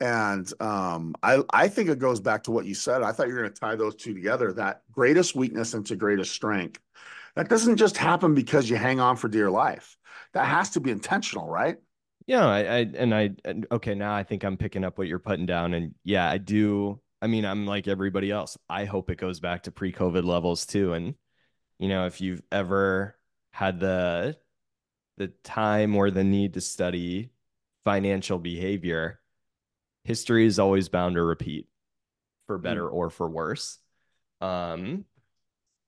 And um, I, I think it goes back to what you said. I thought you were going to tie those two together that greatest weakness into greatest strength. That doesn't just happen because you hang on for dear life. That has to be intentional, right? Yeah, I, I and I and okay, now I think I'm picking up what you're putting down. And yeah, I do. I mean, I'm like everybody else. I hope it goes back to pre-COVID levels too. And you know, if you've ever had the the time or the need to study financial behavior, history is always bound to repeat for better mm. or for worse. Um,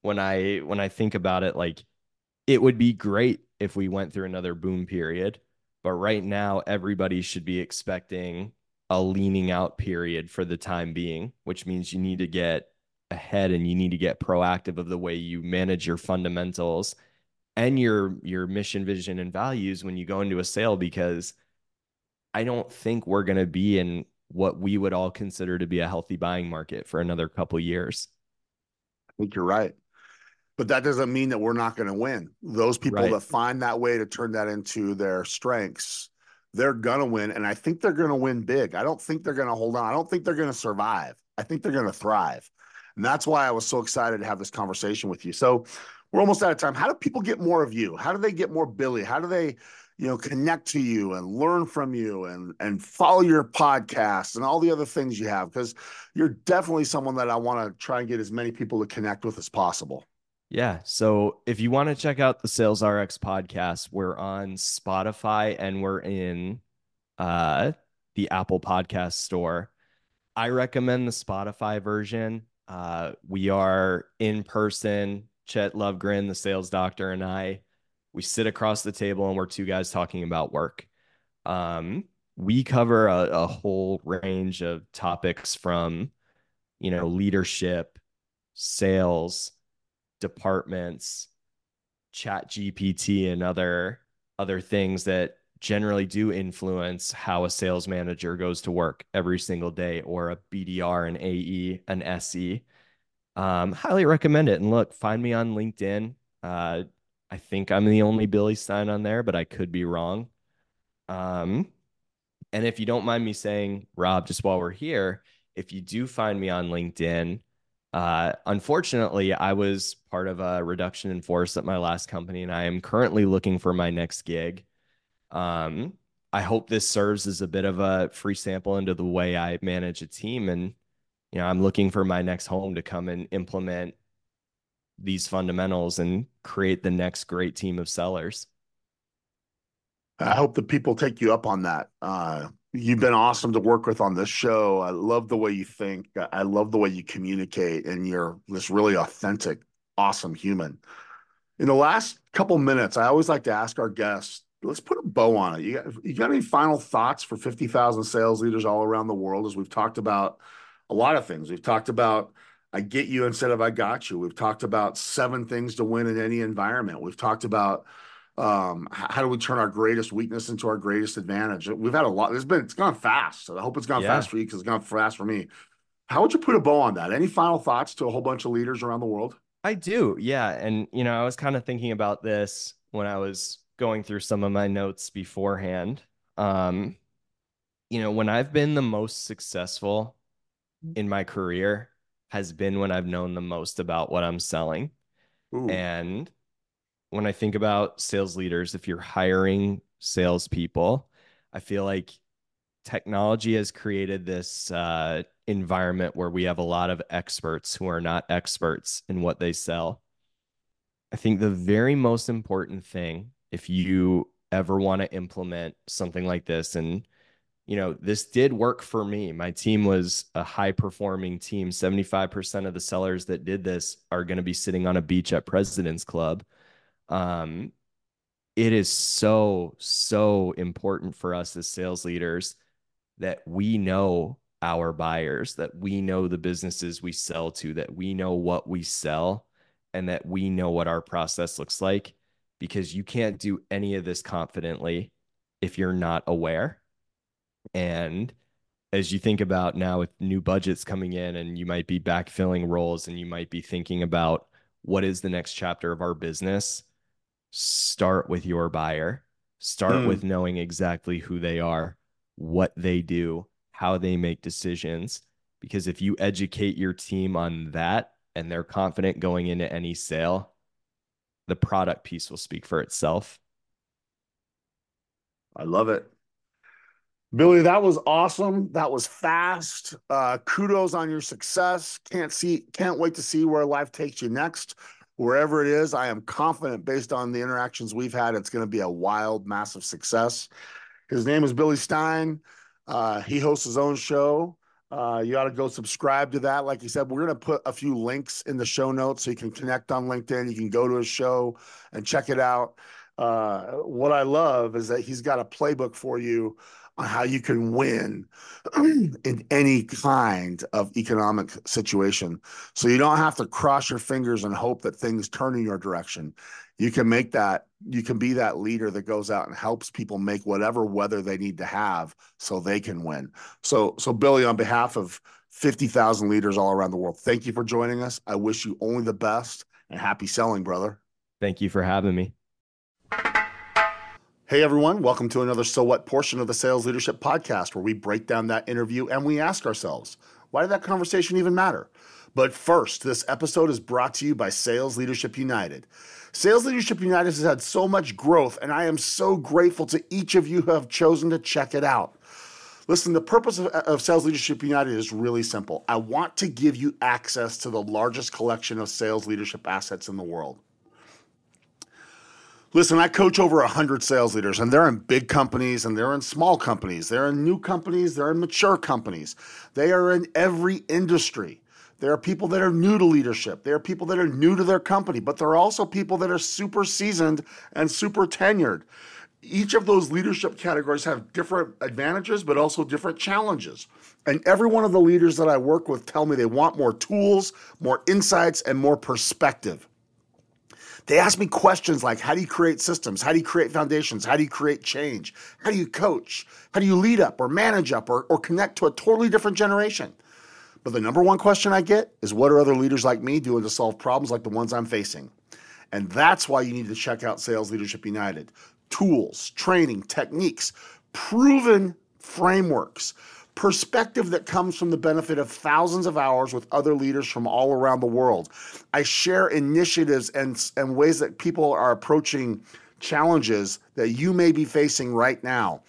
when I when I think about it, like it would be great if we went through another boom period, but right now everybody should be expecting a leaning out period for the time being, which means you need to get ahead and you need to get proactive of the way you manage your fundamentals and your your mission vision and values when you go into a sale because i don't think we're going to be in what we would all consider to be a healthy buying market for another couple years. I think you're right but that doesn't mean that we're not going to win those people right. that find that way to turn that into their strengths they're going to win and i think they're going to win big i don't think they're going to hold on i don't think they're going to survive i think they're going to thrive and that's why i was so excited to have this conversation with you so we're almost out of time. How do people get more of you? How do they get more Billy? How do they, you know, connect to you and learn from you and and follow your podcast and all the other things you have? Because you're definitely someone that I want to try and get as many people to connect with as possible. Yeah. So if you want to check out the Sales RX podcast, we're on Spotify and we're in uh the Apple Podcast store. I recommend the Spotify version. Uh, we are in person Chet Lovegren, the sales doctor, and I, we sit across the table and we're two guys talking about work. Um, we cover a, a whole range of topics from, you know, leadership, sales, departments, ChatGPT and other other things that generally do influence how a sales manager goes to work every single day or a BDR, an AE, an SE. Um, highly recommend it. And look, find me on LinkedIn. Uh, I think I'm the only Billy Stein on there, but I could be wrong. Um, and if you don't mind me saying, Rob, just while we're here, if you do find me on LinkedIn, uh, unfortunately, I was part of a reduction in force at my last company, and I am currently looking for my next gig. Um, I hope this serves as a bit of a free sample into the way I manage a team and you know, I'm looking for my next home to come and implement these fundamentals and create the next great team of sellers. I hope the people take you up on that. Uh, you've been awesome to work with on this show. I love the way you think. I love the way you communicate, and you're this really authentic, awesome human. In the last couple minutes, I always like to ask our guests, let's put a bow on it. You got, you got any final thoughts for 50,000 sales leaders all around the world? As we've talked about a lot of things. We've talked about I get you instead of I got you. We've talked about seven things to win in any environment. We've talked about um, how do we turn our greatest weakness into our greatest advantage? We've had a lot. It's been it's gone fast. I hope it's gone yeah. fast for you because it's gone fast for me. How would you put a bow on that? Any final thoughts to a whole bunch of leaders around the world? I do, yeah. And you know, I was kind of thinking about this when I was going through some of my notes beforehand. Um, you know, when I've been the most successful in my career has been when I've known the most about what I'm selling. Ooh. And when I think about sales leaders, if you're hiring salespeople, I feel like technology has created this uh, environment where we have a lot of experts who are not experts in what they sell. I think the very most important thing, if you ever want to implement something like this, and you know, this did work for me. My team was a high performing team. 75% of the sellers that did this are going to be sitting on a beach at President's Club um, it is so, so important for us as sales leaders that we know our buyers, that we know the businesses we sell to, that we know what we sell, and that we know what our process looks like. Because you can't do any of this confidently if you're not aware. And as you think about now with new budgets coming in, and you might be backfilling roles, and you might be thinking about what is the next chapter of our business start with your buyer. Start mm. with knowing exactly who they are, what they do, how they make decisions. Because if you educate your team on that and they're confident going into any sale, the product piece will speak for itself. I love it. Billy, that was awesome. That was fast. Uh, kudos on your success. Can't see, can't wait to see where life takes you next wherever it is, I am confident based on the interactions we've had, it's going to be a wild, massive success. His name is Billy Stein. Uh, he hosts his own show. Uh, you ought to go subscribe to that. Like you said, we're going to put a few links in the show notes so you can connect on LinkedIn. You can go to his show and check it out. Uh, what I love is that he's got a playbook for you on how you can win (clears throat) in any kind of economic situation. So you don't have to cross your fingers and hope that things turn in your direction. You can make that, you can be that leader that goes out and helps people make whatever weather they need to have so they can win. So, so Billy, on behalf of 50,000 leaders all around the world, thank you for joining us. I wish you only the best and happy selling, brother. Thank you for having me. Hey everyone, welcome to another So What portion of the Sales Leadership Podcast where we break down that interview and we ask ourselves, why did that conversation even matter? But first, this episode is brought to you by Sales Leadership United. Sales Leadership United has had so much growth, and I am so grateful to each of you who have chosen to check it out. Listen, the purpose of, of, Sales Leadership United is really simple. I want to give you access to the largest collection of sales leadership assets in the world. Listen, I coach over 100 sales leaders, and they're in big companies and they're in small companies. They're in new companies, they're in mature companies. They are in every industry. There are people that are new to leadership. There are people that are new to their company, but there are also people that are super seasoned and super tenured. Each of those leadership categories have different advantages, but also different challenges. And every one of the leaders that I work with tell me they want more tools, more insights, and more perspective. They ask me questions like how do you create systems? How do you create foundations? How do you create change? How do you coach? How do you lead up or manage up or, or connect to a totally different generation? But the number one question I get is what are other leaders like me doing to solve problems like the ones I'm facing? And that's why you need to check out Sales Leadership United. Tools, training, techniques, proven frameworks perspective that comes from the benefit of thousands of hours with other leaders from all around the world. I share initiatives and, and ways that people are approaching challenges that you may be facing right now.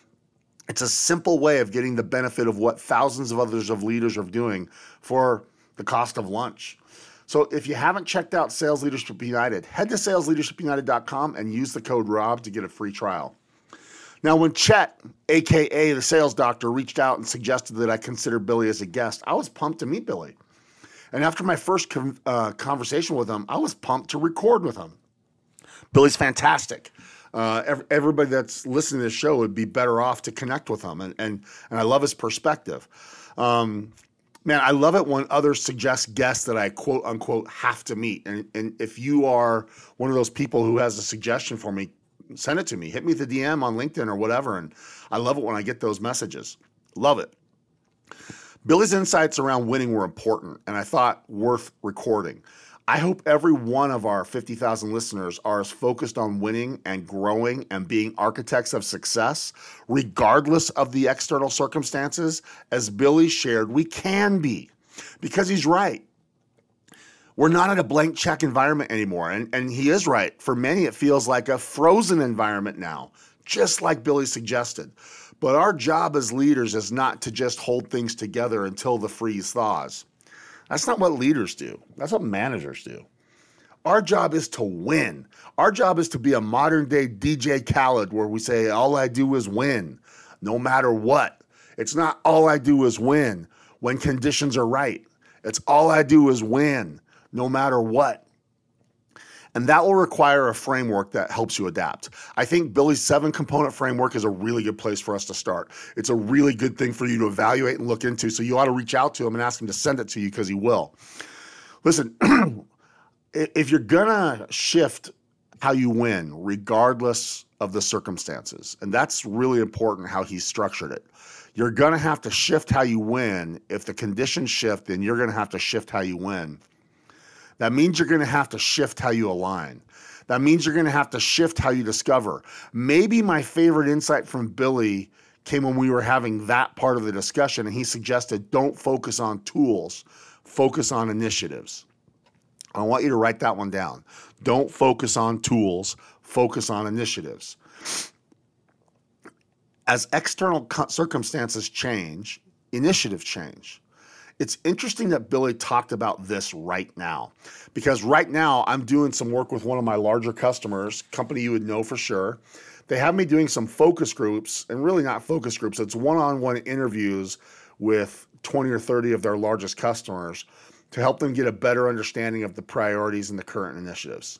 It's a simple way of getting the benefit of what thousands of others of leaders are doing for the cost of lunch. So if you haven't checked out Sales Leadership United, head to salesleadershipunited.com and use the code ROB to get a free trial. Now, when Chet, aka the sales doctor, reached out and suggested that I consider Billy as a guest, I was pumped to meet Billy. And after my first com- uh, conversation with him, I was pumped to record with him. Billy's fantastic. Uh, everybody that's listening to this show would be better off to connect with him, and and, and I love his perspective. Um, man, I love it when others suggest guests that I quote unquote have to meet. And and if you are one of those people who has a suggestion for me, send it to me. Hit me the DM on LinkedIn or whatever. And I love it when I get those messages. Love it. Billy's insights around winning were important and I thought worth recording. I hope every one of our 50,000 listeners are as focused on winning and growing and being architects of success, regardless of the external circumstances, as Billy shared we can be. Because he's right. We're not in a blank check environment anymore. And, and he is right. For many, it feels like a frozen environment now, just like Billy suggested. But our job as leaders is not to just hold things together until the freeze thaws. That's not what leaders do. That's what managers do. Our job is to win. Our job is to be a modern day DJ Khaled where we say, all I do is win, no matter what. It's not all I do is win when conditions are right. It's all I do is win, no matter what. And that will require a framework that helps you adapt. I think Billy's seven component framework is a really good place for us to start. It's a really good thing for you to evaluate and look into. So you ought to reach out to him and ask him to send it to you because he will. Listen, (clears throat) if you're going to shift how you win, regardless of the circumstances, and that's really important how he's structured it. You're going to have to shift how you win. If the conditions shift, then you're going to have to shift how you win. That means you're going to have to shift how you align. That means you're going to have to shift how you discover. Maybe my favorite insight from Billy came when we were having that part of the discussion, and he suggested don't focus on tools, focus on initiatives. I want you to write that one down. Don't focus on tools, focus on initiatives. As external circumstances change, initiatives change. It's interesting that Billy talked about this right now because right now I'm doing some work with one of my larger customers, company you would know for sure. They have me doing some focus groups and really not focus groups, it's one on one interviews with 20 or 30 of their largest customers to help them get a better understanding of the priorities and the current initiatives.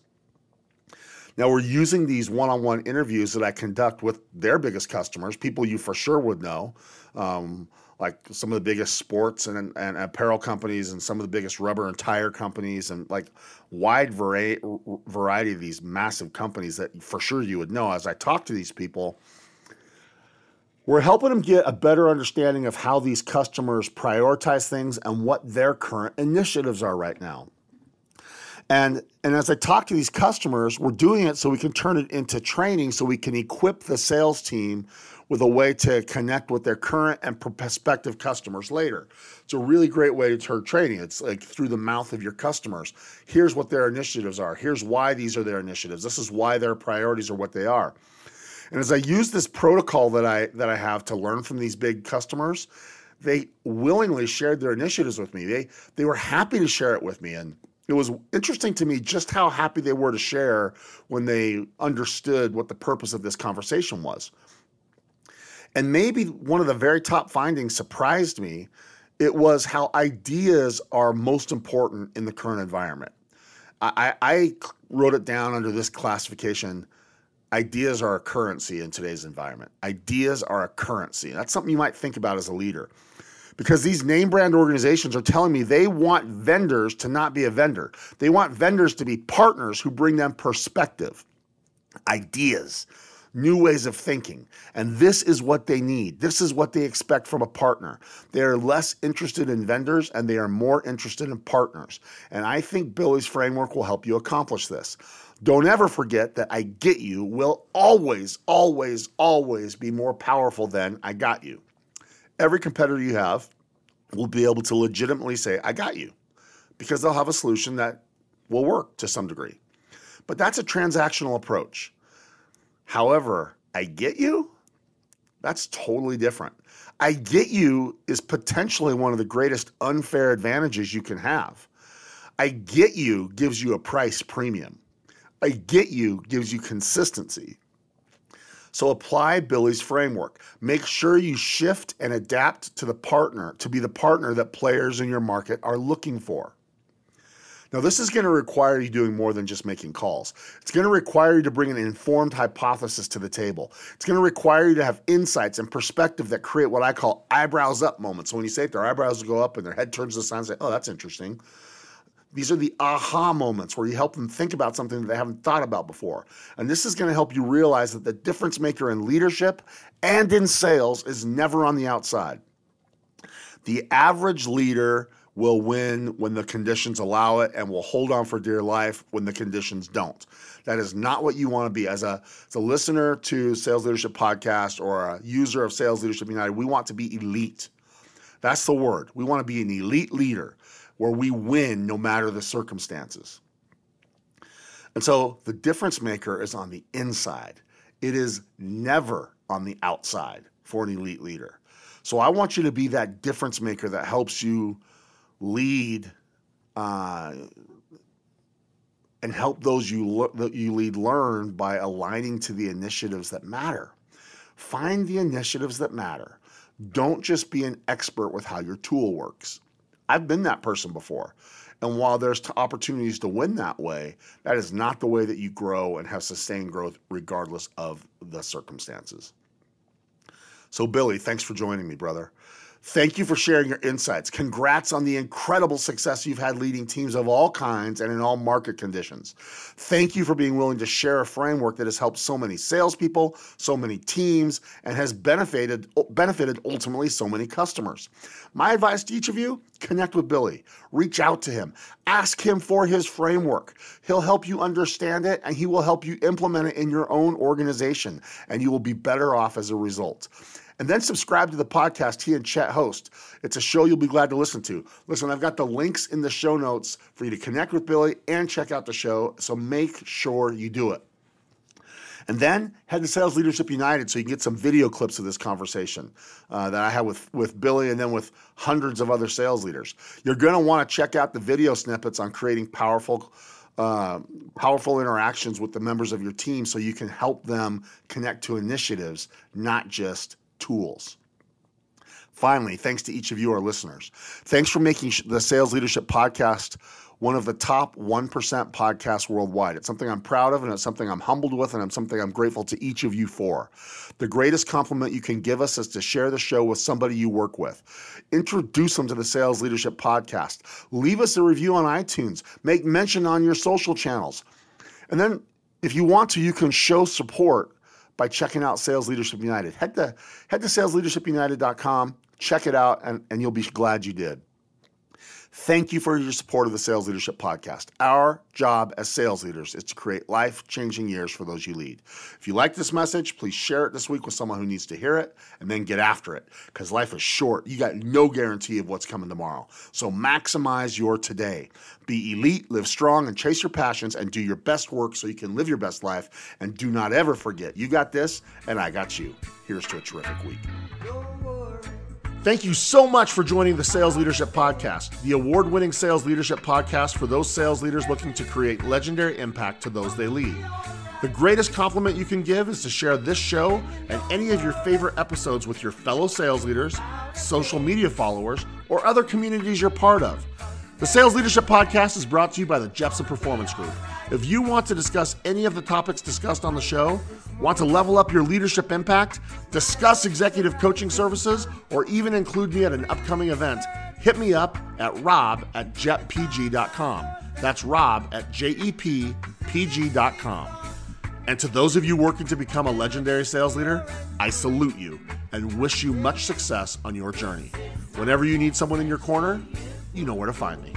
Now, we're using these one on one interviews that I conduct with their biggest customers, people you for sure would know. Um, like some of the biggest sports and, and apparel companies and some of the biggest rubber and tire companies and like wide variety variety of these massive companies that for sure you would know as I talk to these people we're helping them get a better understanding of how these customers prioritize things and what their current initiatives are right now. And and as I talk to these customers, we're doing it so we can turn it into training so we can equip the sales team with a way to connect with their current and prospective customers later. It's a really great way to turn training. It's like through the mouth of your customers. Here's what their initiatives are. Here's why these are their initiatives. This is why their priorities are what they are. And as I use this protocol that I that I have to learn from these big customers, they willingly shared their initiatives with me. They they were happy to share it with me and it was interesting to me just how happy they were to share when they understood what the purpose of this conversation was. And maybe one of the very top findings surprised me. It was how ideas are most important in the current environment. I, I wrote it down under this classification ideas are a currency in today's environment. Ideas are a currency. That's something you might think about as a leader. Because these name brand organizations are telling me they want vendors to not be a vendor. They want vendors to be partners who bring them perspective, ideas, new ways of thinking. And this is what they need. This is what they expect from a partner. They are less interested in vendors and they are more interested in partners. And I think Billy's framework will help you accomplish this. Don't ever forget that I get you will always, always, always be more powerful than I got you. Every competitor you have will be able to legitimately say, I got you, because they'll have a solution that will work to some degree. But that's a transactional approach. However, I get you, that's totally different. I get you is potentially one of the greatest unfair advantages you can have. I get you gives you a price premium. I get you gives you consistency. So apply Billy's framework. Make sure you shift and adapt to the partner to be the partner that players in your market are looking for. Now, this is going to require you doing more than just making calls. It's going to require you to bring an informed hypothesis to the table. It's going to require you to have insights and perspective that create what I call eyebrows up moments. So when you say it, their eyebrows go up and their head turns to the side and say, oh, that's interesting. These are the aha moments where you help them think about something that they haven't thought about before. And this is going to help you realize that the difference maker in leadership and in sales is never on the outside. The average leader will win when the conditions allow it and will hold on for dear life when the conditions don't. That is not what you want to be. As a, as a listener to Sales Leadership Podcast or a user of Sales Leadership United, we want to be elite. That's the word. We want to be an elite leader where we win no matter the circumstances. And so the difference maker is on the inside. It is never on the outside for an elite leader. So I want you to be that difference maker that helps you lead uh, and help those you that you lead learn by aligning to the initiatives that matter. Find the initiatives that matter. Don't just be an expert with how your tool works. I've been that person before. And while there's opportunities to win that way, that is not the way that you grow and have sustained growth regardless of the circumstances. So, Billy, thanks for joining me, brother. Thank you for sharing your insights. Congrats on the incredible success you've had leading teams of all kinds and in all market conditions. Thank you for being willing to share a framework that has helped so many salespeople, so many teams, and has benefited benefited ultimately so many customers. My advice to each of you: connect with Billy, reach out to him, ask him for his framework. He'll help you understand it, and he will help you implement it in your own organization, and you will be better off as a result and then subscribe to the podcast he and Chet host. It's a show you'll be glad to listen to. Listen, I've got the links in the show notes for you to connect with Billy and check out the show, so make sure you do it. And then head to Sales Leadership United so you can get some video clips of this conversation uh, that I had with, with Billy and then with hundreds of other sales leaders. You're going to want to check out the video snippets on creating powerful uh, powerful interactions with the members of your team so you can help them connect to initiatives, not just tools. Finally, thanks to each of you, our listeners. Thanks for making the Sales Leadership Podcast one of the top 1% podcasts worldwide. It's something I'm proud of, and it's something I'm humbled with, and it's something I'm grateful to each of you for. The greatest compliment you can give us is to share the show with somebody you work with. Introduce them to the Sales Leadership Podcast. Leave us a review on iTunes. Make mention on your social channels. And then, if you want to, you can show support by checking out Sales Leadership United. Head to head to salesleadershipunited.com, check it out, and, and you'll be glad you did. Thank you for your support of the Sales Leadership Podcast. Our job as sales leaders is to create life changing years for those you lead. If you like this message, please share it this week with someone who needs to hear it and then get after it because life is short. You got no guarantee of what's coming tomorrow. So maximize your today. Be elite, live strong, and chase your passions and do your best work so you can live your best life. And do not ever forget you got this and I got you. Here's to a terrific week. Thank you so much for joining the Sales Leadership Podcast, the award winning sales leadership podcast for those sales leaders looking to create legendary impact to those they lead. The greatest compliment you can give is to share this show and any of your favorite episodes with your fellow sales leaders, social media followers, or other communities you're part of. The Sales Leadership Podcast is brought to you by the Jeppsen Performance Group. If you want to discuss any of the topics discussed on the show, Want to level up your leadership impact, discuss executive coaching services, or even include me at an upcoming event? Hit me up at rob at jeppg.com. That's rob at jeppg.com. And to those of you working to become a legendary sales leader, I salute you and wish you much success on your journey. Whenever you need someone in your corner, you know where to find me.